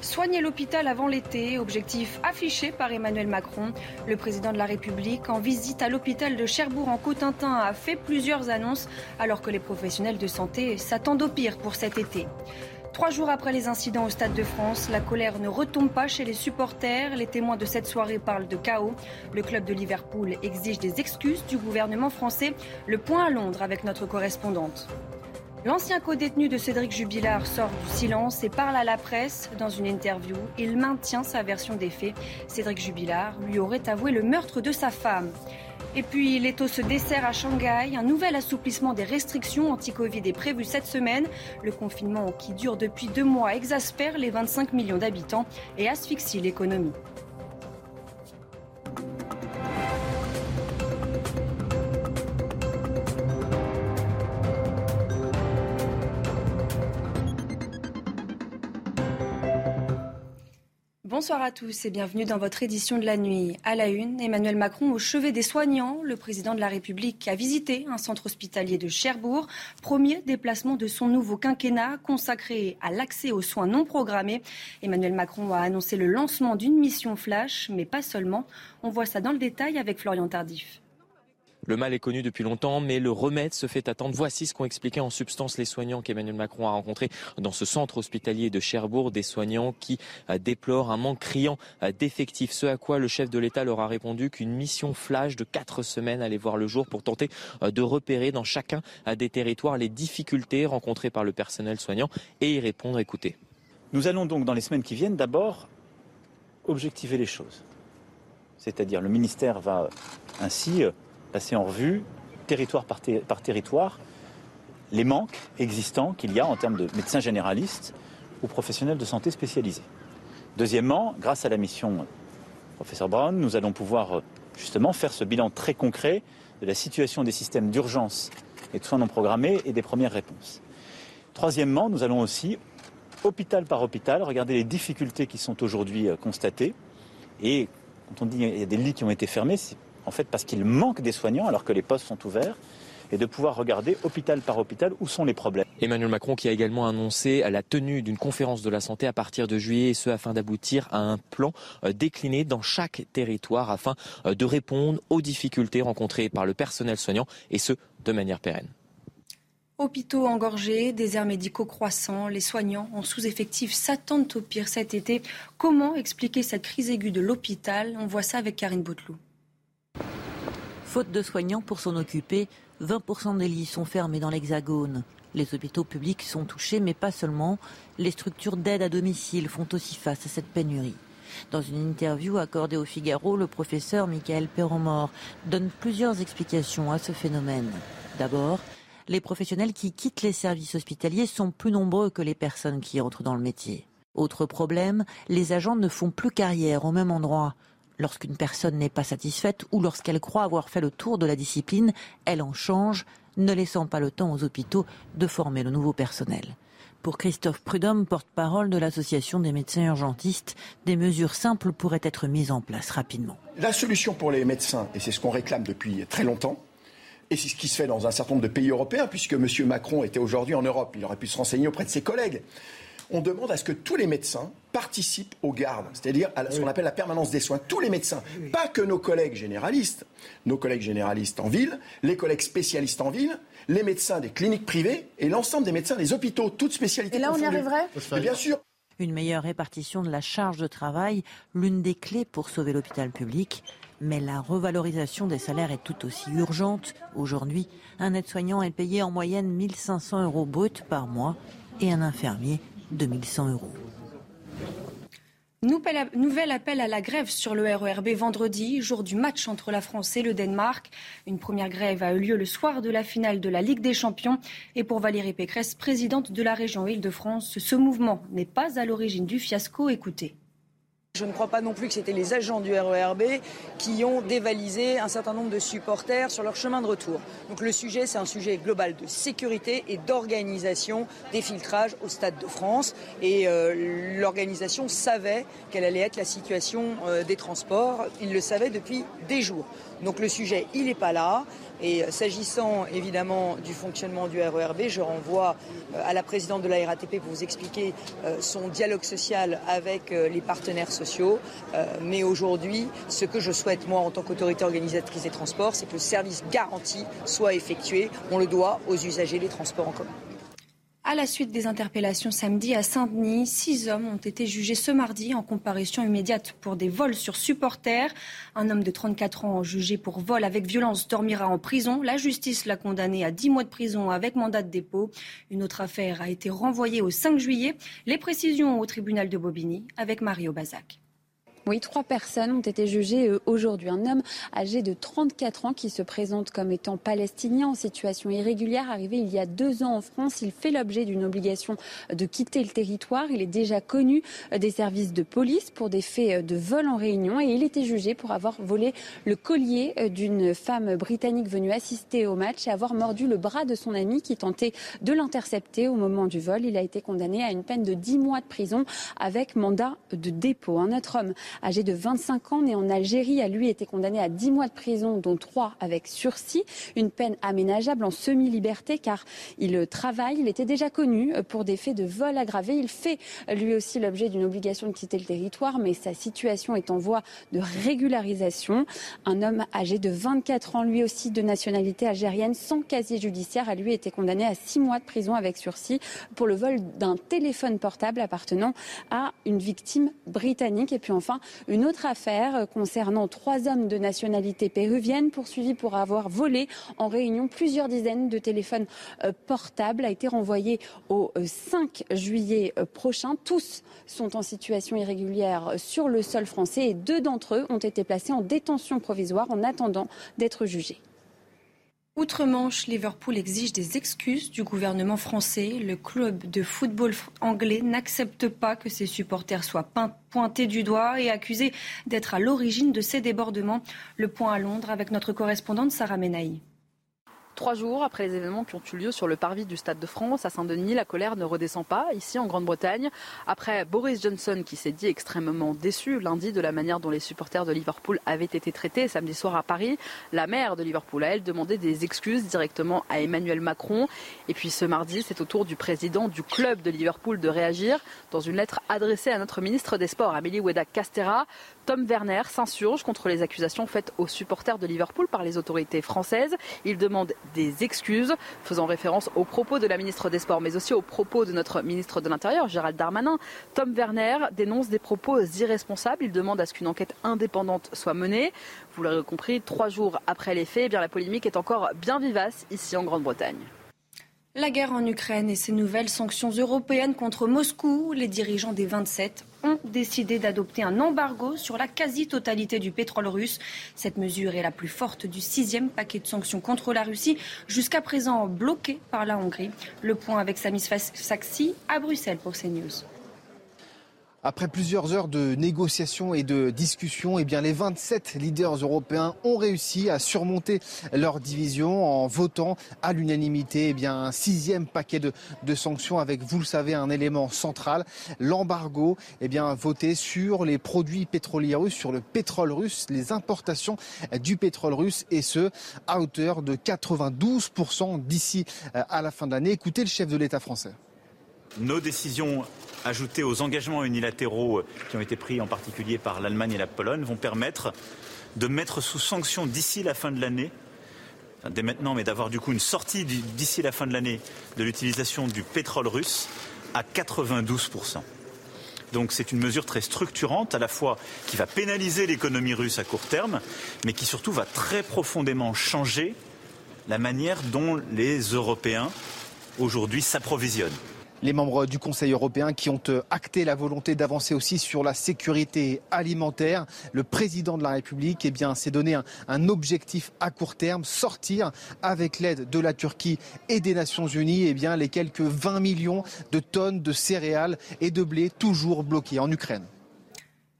Soigner l'hôpital avant l'été, objectif affiché par Emmanuel Macron. Le président de la République, en visite à l'hôpital de Cherbourg en Cotentin, a fait plusieurs annonces alors que les professionnels de santé s'attendent au pire pour cet été. Trois jours après les incidents au Stade de France, la colère ne retombe pas chez les supporters. Les témoins de cette soirée parlent de chaos. Le club de Liverpool exige des excuses du gouvernement français. Le point à Londres avec notre correspondante. L'ancien co-détenu de Cédric Jubilard sort du silence et parle à la presse. Dans une interview, il maintient sa version des faits. Cédric Jubilard lui aurait avoué le meurtre de sa femme. Et puis l'étau se dessert à Shanghai. Un nouvel assouplissement des restrictions anti-Covid est prévu cette semaine. Le confinement qui dure depuis deux mois exaspère les 25 millions d'habitants et asphyxie l'économie. Bonsoir à tous et bienvenue dans votre édition de la nuit. À la une, Emmanuel Macron au chevet des soignants. Le président de la République a visité un centre hospitalier de Cherbourg. Premier déplacement de son nouveau quinquennat consacré à l'accès aux soins non programmés. Emmanuel Macron a annoncé le lancement d'une mission flash, mais pas seulement. On voit ça dans le détail avec Florian Tardif. Le mal est connu depuis longtemps, mais le remède se fait attendre. Voici ce qu'ont expliqué en substance les soignants qu'Emmanuel Macron a rencontrés dans ce centre hospitalier de Cherbourg, des soignants qui euh, déplorent un manque criant euh, d'effectifs. Ce à quoi le chef de l'État leur a répondu qu'une mission flash de quatre semaines allait voir le jour pour tenter euh, de repérer dans chacun des territoires les difficultés rencontrées par le personnel soignant et y répondre. Écoutez. Nous allons donc dans les semaines qui viennent d'abord objectiver les choses. C'est-à-dire le ministère va ainsi passer en revue, territoire par, territoire, les manques existants qu'il y a en termes de médecins généralistes ou professionnels de santé spécialisés. Deuxièmement, grâce à la mission professeur Brown, nous allons pouvoir justement faire ce bilan très concret de la situation des systèmes d'urgence et de soins non programmés et des premières réponses. Troisièmement, nous allons aussi, hôpital par hôpital, regarder les difficultés qui sont aujourd'hui euh, constatées. Et quand on dit qu'il y a des lits qui ont été fermés, en fait parce qu'il manque des soignants alors que les postes sont ouverts et de pouvoir regarder hôpital par hôpital où sont les problèmes. Emmanuel Macron qui a également annoncé la tenue d'une conférence de la santé à partir de juillet, et ce afin d'aboutir à un plan euh, décliné dans chaque territoire afin euh, de répondre aux difficultés rencontrées par le personnel soignant et ce de manière pérenne. Hôpitaux engorgés, déserts médicaux croissants, les soignants en sous-effectif s'attendent au pire cet été. Comment expliquer cette crise aiguë de l'hôpital? On voit ça avec Karine Bouteloup. Faute de soignants pour s'en occuper, 20% des lits sont fermés dans l'Hexagone. Les hôpitaux publics sont touchés, mais pas seulement. Les structures d'aide à domicile font aussi face à cette pénurie. Dans une interview accordée au Figaro, le professeur Michael Perromort donne plusieurs explications à ce phénomène. D'abord, les professionnels qui quittent les services hospitaliers sont plus nombreux que les personnes qui entrent dans le métier. Autre problème, les agents ne font plus carrière au même endroit. Lorsqu'une personne n'est pas satisfaite ou lorsqu'elle croit avoir fait le tour de la discipline, elle en change, ne laissant pas le temps aux hôpitaux de former le nouveau personnel. Pour Christophe Prudhomme, porte-parole de l'Association des médecins urgentistes, des mesures simples pourraient être mises en place rapidement. La solution pour les médecins, et c'est ce qu'on réclame depuis très longtemps, et c'est ce qui se fait dans un certain nombre de pays européens, puisque M. Macron était aujourd'hui en Europe, il aurait pu se renseigner auprès de ses collègues on demande à ce que tous les médecins participent aux gardes, c'est-à-dire à ce qu'on appelle la permanence des soins. Tous les médecins, pas que nos collègues généralistes, nos collègues généralistes en ville, les collègues spécialistes en ville, les médecins des cliniques privées et l'ensemble des médecins des hôpitaux, toutes spécialités. Et là, on y arriverait Bien sûr. Une meilleure répartition de la charge de travail, l'une des clés pour sauver l'hôpital public. Mais la revalorisation des salaires est tout aussi urgente. Aujourd'hui, un aide-soignant est payé en moyenne 1500 euros brut par mois et un infirmier 2100 euros. Nouvel appel à la grève sur le RERB vendredi, jour du match entre la France et le Danemark. Une première grève a eu lieu le soir de la finale de la Ligue des Champions. Et pour Valérie Pécresse, présidente de la région Île-de-France, ce mouvement n'est pas à l'origine du fiasco. Écoutez. Je ne crois pas non plus que c'était les agents du RERB qui ont dévalisé un certain nombre de supporters sur leur chemin de retour. Donc le sujet, c'est un sujet global de sécurité et d'organisation des filtrages au Stade de France. Et euh, l'organisation savait quelle allait être la situation euh, des transports. Il le savait depuis des jours. Donc le sujet, il n'est pas là. Et euh, s'agissant évidemment du fonctionnement du RERB, je renvoie euh, à la présidente de la RATP pour vous expliquer euh, son dialogue social avec les partenaires sociaux. Mais aujourd'hui, ce que je souhaite, moi, en tant qu'autorité organisatrice des transports, c'est que le service garanti soit effectué. On le doit aux usagers des transports en commun. À la suite des interpellations samedi à Saint-Denis, six hommes ont été jugés ce mardi en comparution immédiate pour des vols sur supporters. Un homme de 34 ans jugé pour vol avec violence dormira en prison. La justice l'a condamné à 10 mois de prison avec mandat de dépôt. Une autre affaire a été renvoyée au 5 juillet. Les précisions au tribunal de Bobigny avec Mario Bazac. Oui, trois personnes ont été jugées euh, aujourd'hui. Un homme âgé de 34 ans qui se présente comme étant palestinien en situation irrégulière, arrivé il y a deux ans en France. Il fait l'objet d'une obligation de quitter le territoire. Il est déjà connu euh, des services de police pour des faits euh, de vol en réunion et il était jugé pour avoir volé le collier d'une femme britannique venue assister au match et avoir mordu le bras de son ami qui tentait de l'intercepter au moment du vol. Il a été condamné à une peine de 10 mois de prison avec mandat de dépôt. Un autre homme âgé de 25 ans, né en Algérie, a lui été condamné à 10 mois de prison, dont 3 avec sursis. Une peine aménageable en semi-liberté car il travaille. Il était déjà connu pour des faits de vol aggravé. Il fait lui aussi l'objet d'une obligation de quitter le territoire, mais sa situation est en voie de régularisation. Un homme âgé de 24 ans, lui aussi de nationalité algérienne, sans casier judiciaire, a lui été condamné à 6 mois de prison avec sursis pour le vol d'un téléphone portable appartenant à une victime britannique. Et puis enfin, une autre affaire concernant trois hommes de nationalité péruvienne poursuivis pour avoir volé en réunion plusieurs dizaines de téléphones euh, portables a été renvoyée au 5 euh, juillet euh, prochain. Tous sont en situation irrégulière sur le sol français et deux d'entre eux ont été placés en détention provisoire en attendant d'être jugés. Outre-Manche, Liverpool exige des excuses du gouvernement français. Le club de football anglais n'accepte pas que ses supporters soient pointés du doigt et accusés d'être à l'origine de ces débordements. Le point à Londres avec notre correspondante Sarah Menaï. Trois jours après les événements qui ont eu lieu sur le parvis du Stade de France à Saint-Denis, la colère ne redescend pas ici en Grande-Bretagne. Après Boris Johnson qui s'est dit extrêmement déçu lundi de la manière dont les supporters de Liverpool avaient été traités samedi soir à Paris, la maire de Liverpool a elle demandé des excuses directement à Emmanuel Macron. Et puis ce mardi, c'est au tour du président du club de Liverpool de réagir dans une lettre adressée à notre ministre des Sports, Amélie Weda Castera. Tom Werner s'insurge contre les accusations faites aux supporters de Liverpool par les autorités françaises. Il demande des excuses, faisant référence aux propos de la ministre des Sports, mais aussi aux propos de notre ministre de l'Intérieur, Gérald Darmanin. Tom Werner dénonce des propos irresponsables. Il demande à ce qu'une enquête indépendante soit menée. Vous l'aurez compris, trois jours après les faits, eh la polémique est encore bien vivace ici en Grande-Bretagne. La guerre en Ukraine et ses nouvelles sanctions européennes contre Moscou, les dirigeants des 27 ont décidé d'adopter un embargo sur la quasi-totalité du pétrole russe. Cette mesure est la plus forte du sixième paquet de sanctions contre la Russie, jusqu'à présent bloqué par la Hongrie. Le point avec Samis Saxi à Bruxelles pour CNews. Après plusieurs heures de négociations et de discussions, eh bien, les 27 leaders européens ont réussi à surmonter leur division en votant à l'unanimité eh un sixième paquet de, sanctions avec, vous le savez, un élément central, l'embargo eh voté sur les produits pétroliers russes, sur le pétrole russe, les importations du pétrole russe et ce, à hauteur de 92% d'ici euh, à la fin de l'année. Écoutez le chef de l'État français. Nos décisions ajoutées aux engagements unilatéraux qui ont été pris en particulier par l'Allemagne et la Pologne vont permettre de mettre sous sanction d'ici la fin de l'année dès maintenant, mais d'avoir du coup une sortie d'ici la fin de l'année de l'utilisation du pétrole russe à 92%. Donc c'est une mesure très structurante, à la fois qui va pénaliser l'économie russe à court terme, mais qui surtout va très profondément changer la manière dont les Européens aujourd'hui s'approvisionnent. Les membres du Conseil européen qui ont euh, acté la volonté d'avancer aussi sur la sécurité alimentaire. Le président de la République eh bien, s'est donné un, objectif à court terme, sortir avec l'aide de la Turquie et des Nations Unies eh bien, les quelques 20 millions de tonnes de céréales et de blé toujours bloqués en Ukraine.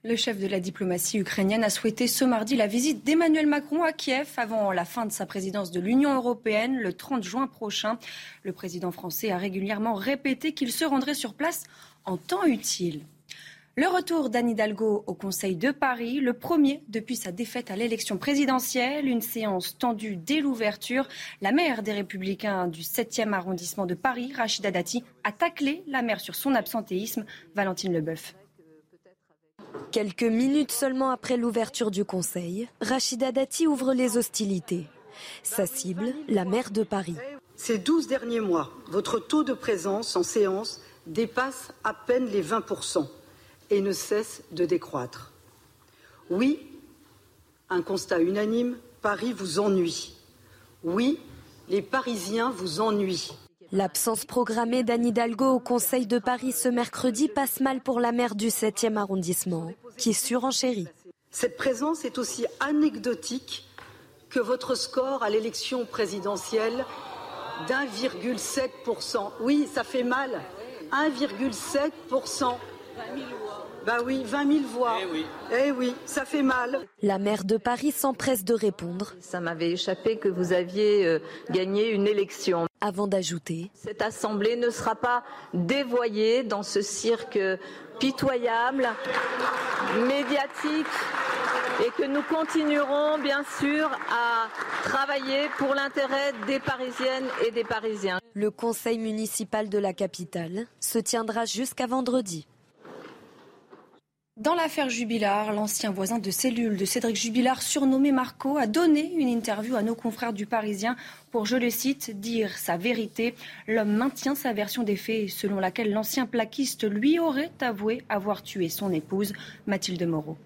Le chef de la diplomatie ukrainienne a souhaité ce mardi la visite d'Emmanuel Macron à Kiev avant la fin de sa présidence de l'Union européenne le 30 juin prochain. Le président français a régulièrement répété qu'il se rendrait sur place en temps utile. Le retour d'Anne Hidalgo au Conseil de Paris, le premier depuis sa défaite à l'élection présidentielle, une séance tendue dès l'ouverture. La maire des Républicains du 7e arrondissement de Paris, Rachida Dati, a taclé la maire sur son absentéisme. Valentine Leboeuf. Quelques minutes seulement après l'ouverture du Conseil, Rachida Dati ouvre les hostilités. Sa cible, la maire de Paris. Ces 12 derniers mois, votre taux de présence en séance dépasse à peine les 20% et ne cesse de décroître. Oui, un constat unanime, Paris vous ennuie. Oui, les Parisiens vous ennuient. L'absence programmée d'Anne Hidalgo au Conseil de Paris ce mercredi passe mal pour la maire du 7e arrondissement, qui surenchérit. Cette présence est aussi anecdotique que votre score à l'élection présidentielle d'1,7%. Oui, ça fait mal. 1,7%. Bah oui, 20 000 voix. Eh oui. Eh oui, ça fait mal. La maire de Paris s'empresse de répondre. Ça m'avait échappé que vous aviez euh, gagné une élection. Avant d'ajouter. Cette assemblée ne sera pas dévoyée dans ce cirque pitoyable, médiatique, et que nous continuerons bien sûr à travailler pour l'intérêt des Parisiennes et des Parisiens. Le conseil municipal de la capitale se tiendra jusqu'à vendredi. Dans l'affaire Jubilard, l'ancien voisin de cellule de Cédric Jubilard, surnommé Marco, a donné une interview à nos confrères du Parisien pour, je le cite, dire sa vérité. L'homme maintient sa version des faits selon laquelle l'ancien plaquiste lui aurait avoué avoir tué son épouse, Mathilde Moreau.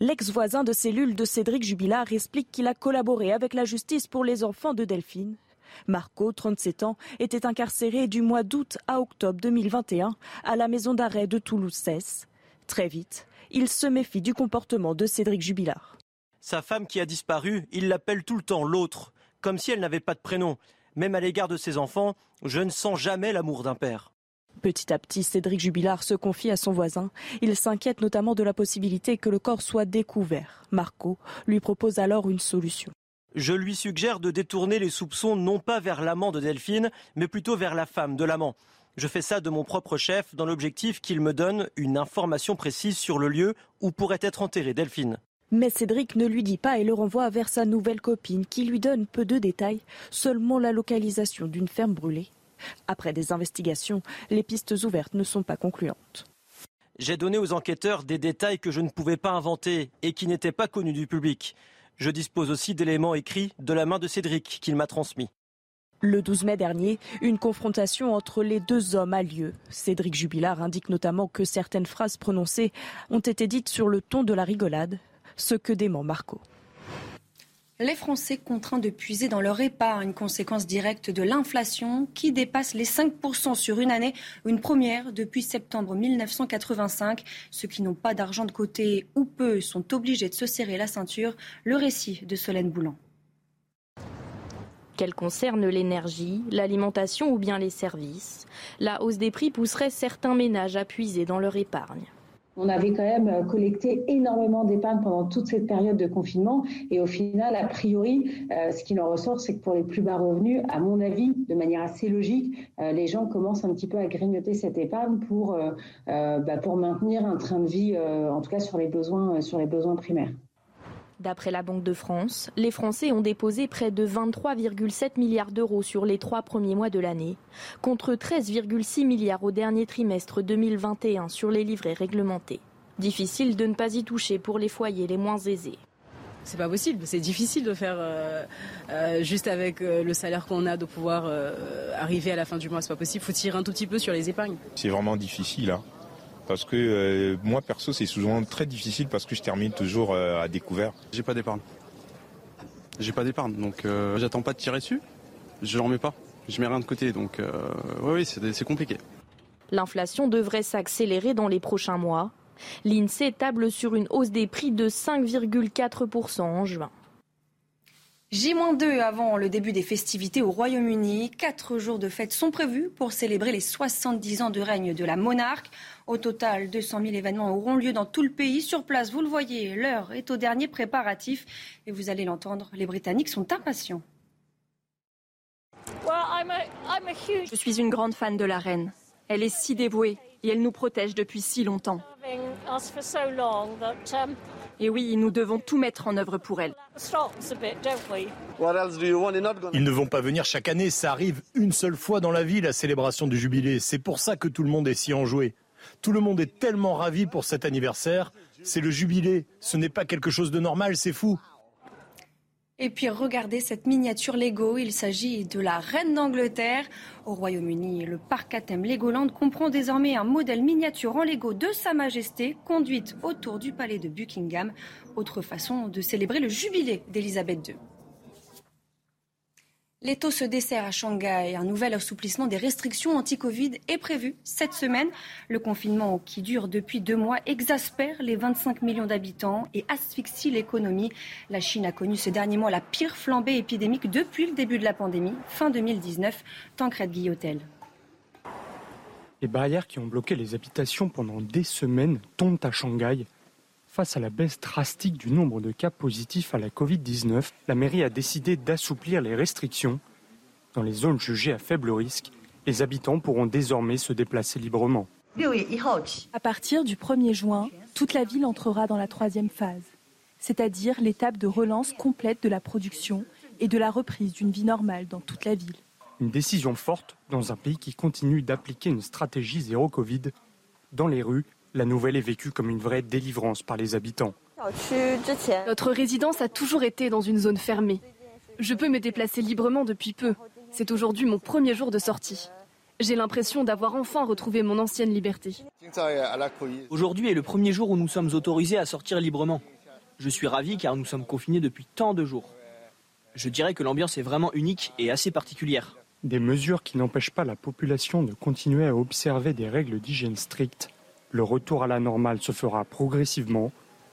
L'ex-voisin de cellule de Cédric Jubilard explique qu'il a collaboré avec la justice pour les enfants de Delphine. Marco, 37 ans, était incarcéré du mois d'août à octobre 2021 à la maison d'arrêt de Toulouse-Cesse. Très vite, il se méfie du comportement de Cédric Jubilard. Sa femme qui a disparu, il l'appelle tout le temps l'autre, comme si elle n'avait pas de prénom. Même à l'égard de ses enfants, je ne sens jamais l'amour d'un père. Petit à petit, Cédric Jubilard se confie à son voisin. Il s'inquiète notamment de la possibilité que le corps soit découvert. Marco lui propose alors une solution. Je lui suggère de détourner les soupçons non pas vers l'amant de Delphine, mais plutôt vers la femme de l'amant. Je fais ça de mon propre chef dans l'objectif qu'il me donne une information précise sur le lieu où pourrait être enterrée Delphine. Mais Cédric ne lui dit pas et le renvoie vers sa nouvelle copine qui lui donne peu de détails, seulement la localisation d'une ferme brûlée. Après des investigations, les pistes ouvertes ne sont pas concluantes. J'ai donné aux enquêteurs des détails que je ne pouvais pas inventer et qui n'étaient pas connus du public. Je dispose aussi d'éléments écrits de la main de Cédric qu'il m'a transmis. Le 12 mai dernier, une confrontation entre les deux hommes a lieu. Cédric Jubilard indique notamment que certaines phrases prononcées ont été dites sur le ton de la rigolade, ce que dément Marco. Les Français contraints de puiser dans leur épargne, conséquence directe de l'inflation qui dépasse les 5% sur une année, une première depuis septembre 1985. Ceux qui n'ont pas d'argent de côté ou peu sont obligés de se serrer la ceinture. Le récit de Solène Boulan qu'elle concerne l'énergie, l'alimentation ou bien les services. La hausse des prix pousserait certains ménages à puiser dans leur épargne. On avait quand même euh, collecté énormément d'épargne pendant toute cette période de confinement et au final, a priori, euh, ce qui en ressort, c'est que pour les plus bas revenus, à mon avis, de manière assez logique, euh, les gens commencent un petit peu à grignoter cette épargne pour, bah, pour maintenir un train de vie, en tout cas sur les besoins primaires. D'après la Banque de France, les Français ont déposé près de 23,7 milliards d'euros sur les trois premiers mois de l'année, contre 13,6 milliards au dernier trimestre 2021 sur les livrets réglementés. Difficile de ne pas y toucher pour les foyers les moins aisés. C'est pas possible, c'est difficile de faire euh, euh, juste avec euh, le salaire qu'on a de pouvoir arriver à la fin du mois, c'est pas possible. Faut tirer un tout petit peu sur les épargnes. C'est vraiment difficile. Hein parce que euh, moi perso c'est souvent très difficile parce que je termine toujours euh, à découvert. J'ai pas d'épargne. J'ai pas d'épargne, donc euh, j'attends pas de tirer dessus. Je n'en mets pas. je mets rien de côté. Donc, oui, c'est compliqué. L'inflation devrait s'accélérer dans les prochains mois. L'INSEE table sur une hausse des prix de 5,4% en juin. J-2 avant le début des festivités au Royaume-Uni. Quatre jours de fête sont prévus pour célébrer les 70 ans de règne de la monarque. Au total, 200 000 événements auront lieu dans tout le pays. Sur place, vous le voyez, l'heure est au dernier préparatif. Et vous allez l'entendre, les Britanniques sont impatients. Je suis une grande fan de la reine. Elle est si dévouée et elle nous protège depuis si longtemps. Et oui, nous devons tout mettre en œuvre pour elle. Ils ne vont pas venir chaque année, ça arrive une seule fois dans la vie, la célébration du jubilé. C'est pour ça que tout le monde est si enjoué. Tout le monde est tellement ravi pour cet anniversaire. C'est le jubilé, ce n'est pas quelque chose de normal, c'est fou. Et puis regardez cette miniature Lego, il s'agit de la reine d'Angleterre. Au Royaume-Uni, le parc à thème Legoland comprend désormais un modèle miniature en Lego de Sa Majesté, conduite autour du palais de Buckingham. Autre façon de célébrer le jubilé d'Elisabeth II. L'étau se dessert à Shanghai. Un nouvel assouplissement des restrictions anti-Covid est prévu cette semaine. Le confinement qui dure depuis deux mois exaspère les 25 millions d'habitants et asphyxie l'économie. La Chine a connu ce dernier mois la pire flambée épidémique depuis le début de la pandémie, fin 2019. Tancred Guillotel. Les barrières qui ont bloqué les habitations pendant des semaines tombent à Shanghai. Face à la baisse drastique du nombre de cas positifs à la Covid-19, la mairie a décidé d'assouplir les restrictions. Dans les zones jugées à faible risque, les habitants pourront désormais se déplacer librement. À partir du 1er juin, toute la ville entrera dans la troisième phase, c'est-à-dire l'étape de relance complète de la production et de la reprise d'une vie normale dans toute la ville. Une décision forte dans un pays qui continue d'appliquer une stratégie zéro Covid. Dans les rues, la nouvelle est vécue comme une vraie délivrance par les habitants. Notre résidence a toujours été dans une zone fermée. Je peux me déplacer librement depuis peu. C'est aujourd'hui mon premier jour de sortie. J'ai l'impression d'avoir enfin retrouvé mon ancienne liberté. Aujourd'hui est le premier jour où nous sommes autorisés à sortir librement. Je suis ravi car nous sommes confinés depuis tant de jours. Je dirais que l'ambiance est vraiment unique et assez particulière. Des mesures qui n'empêchent pas la population de continuer à observer des règles d'hygiène strictes le retour à la normale se fera progressivement.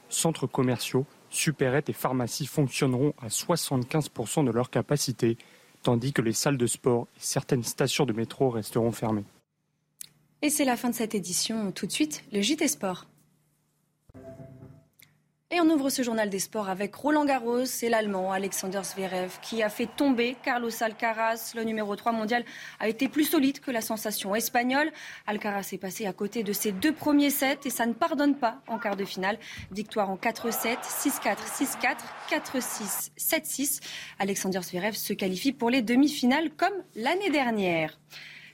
Centres commerciaux, supérettes et pharmacies fonctionneront à 75% de leur capacité, tandis que les salles de sport et certaines stations de métro resteront fermées. Et c'est la fin de cette édition. Tout de suite, le JT Sport. Et on ouvre ce journal des sports avec Roland Garros et l'Allemand Alexander Zverev qui a fait tomber Carlos Alcaraz. Le numéro 3 mondial a été plus solide que la sensation espagnole. Alcaraz est passé à côté de ses deux premiers sets et ça ne pardonne pas en quart de finale. Victoire en 4-7, 6-4, 6-4, 4-6, 7-6. Alexander Zverev se qualifie pour les demi-finales comme l'année dernière.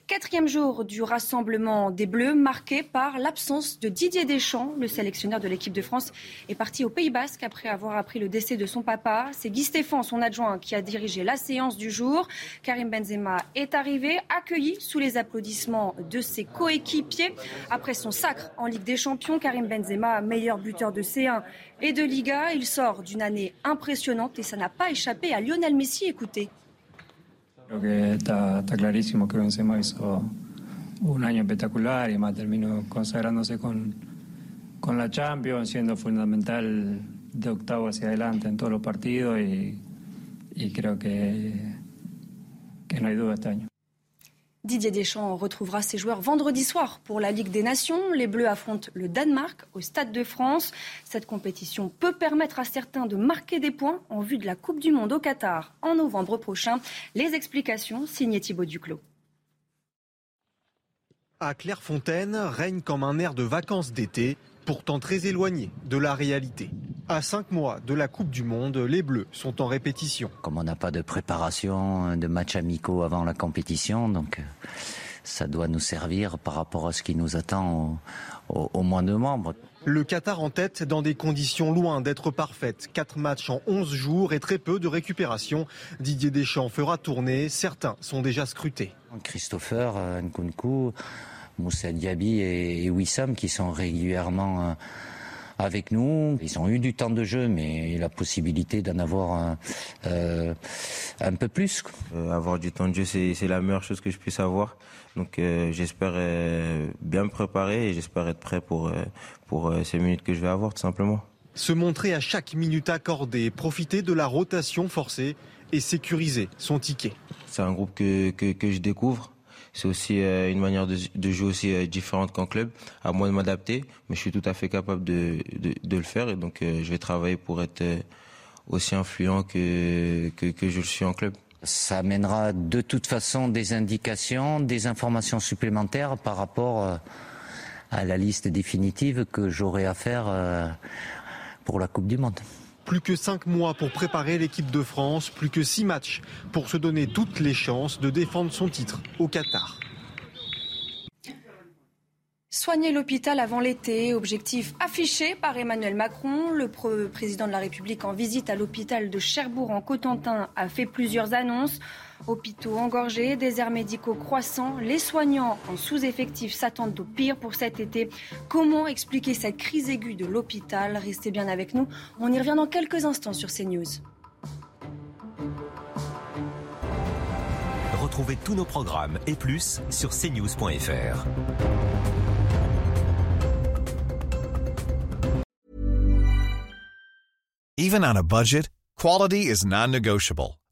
Quatrième jour du rassemblement des Bleus, marqué par l'absence de Didier Deschamps. Le sélectionneur de l'équipe de France est parti au Pays Basque après avoir appris le décès de son papa. C'est Guy Stéphane, son adjoint, qui a dirigé la séance du jour. Karim Benzema est arrivé, accueilli sous les applaudissements de ses coéquipiers. Après son sacre en Ligue des Champions, Karim Benzema, meilleur buteur de C1 et de Liga, il sort d'une année impressionnante et ça n'a pas échappé à Lionel Messi. Écoutez. Creo que está, está clarísimo que Benzema hizo un año espectacular y más terminó consagrándose con, con la Champions, siendo fundamental de octavo hacia adelante en todos los partidos y, creo que, que no hay duda este año. Didier Deschamps retrouvera ses joueurs vendredi soir pour la Ligue des Nations. Les Bleus affrontent le Danemark au Stade de France. Cette compétition peut permettre à certains de marquer des points en vue de la Coupe du Monde au Qatar en novembre prochain. Les explications signées Thibaut Duclos. À Clairefontaine règne comme un air de vacances d'été, pourtant très éloigné de la réalité. À cinq mois de la Coupe du Monde, les Bleus sont en répétition. Comme on n'a pas de préparation, de matchs amicaux avant la compétition, donc euh, ça doit nous servir par rapport à ce qui nous attend au, mois de novembre. Le Qatar en tête dans des conditions loin d'être parfaites. Quatre matchs en 11 jours et très peu de récupération. Didier Deschamps fera tourner. Certains sont déjà scrutés. Christopher euh, Nkunku, Moussa Diaby et Wissam qui sont régulièrement euh, avec nous. Ils ont eu du temps de jeu, mais la possibilité d'en avoir un, euh, un peu plus. Euh, avoir du temps de jeu, c'est la meilleure chose que je puisse avoir. Donc euh, j'espère bien me préparer et j'espère être prêt pour, pour ces minutes que je vais avoir, tout simplement. Se montrer à chaque minute accordée, profiter de la rotation forcée et sécuriser son ticket. C'est un groupe que, que, que je découvre. C'est aussi euh, une manière de, jouer aussi euh, différente qu'en club. À moi de m'adapter, mais je suis tout à fait capable de le faire et donc euh, je vais travailler pour être aussi influent que, que, que je le suis en club. Ça amènera de toute façon des indications, des informations supplémentaires par rapport à la liste définitive que j'aurai à faire pour la Coupe du Monde. Plus que cinq mois pour préparer l'équipe de France, plus que six matchs pour se donner toutes les chances de défendre son titre au Qatar. Soigner l'hôpital avant l'été, objectif affiché par Emmanuel Macron. Le président de la République en visite à l'hôpital de Cherbourg en Cotentin a fait plusieurs annonces. Hôpitaux engorgés, déserts médicaux croissants, les soignants en sous-effectif s'attendent au pire pour cet été. Comment expliquer cette crise aiguë de l'hôpital? Restez bien avec nous. On y revient dans quelques instants sur CNews. Retrouvez tous nos programmes et plus sur cnews.fr. Even on a budget, quality is non-negotiable.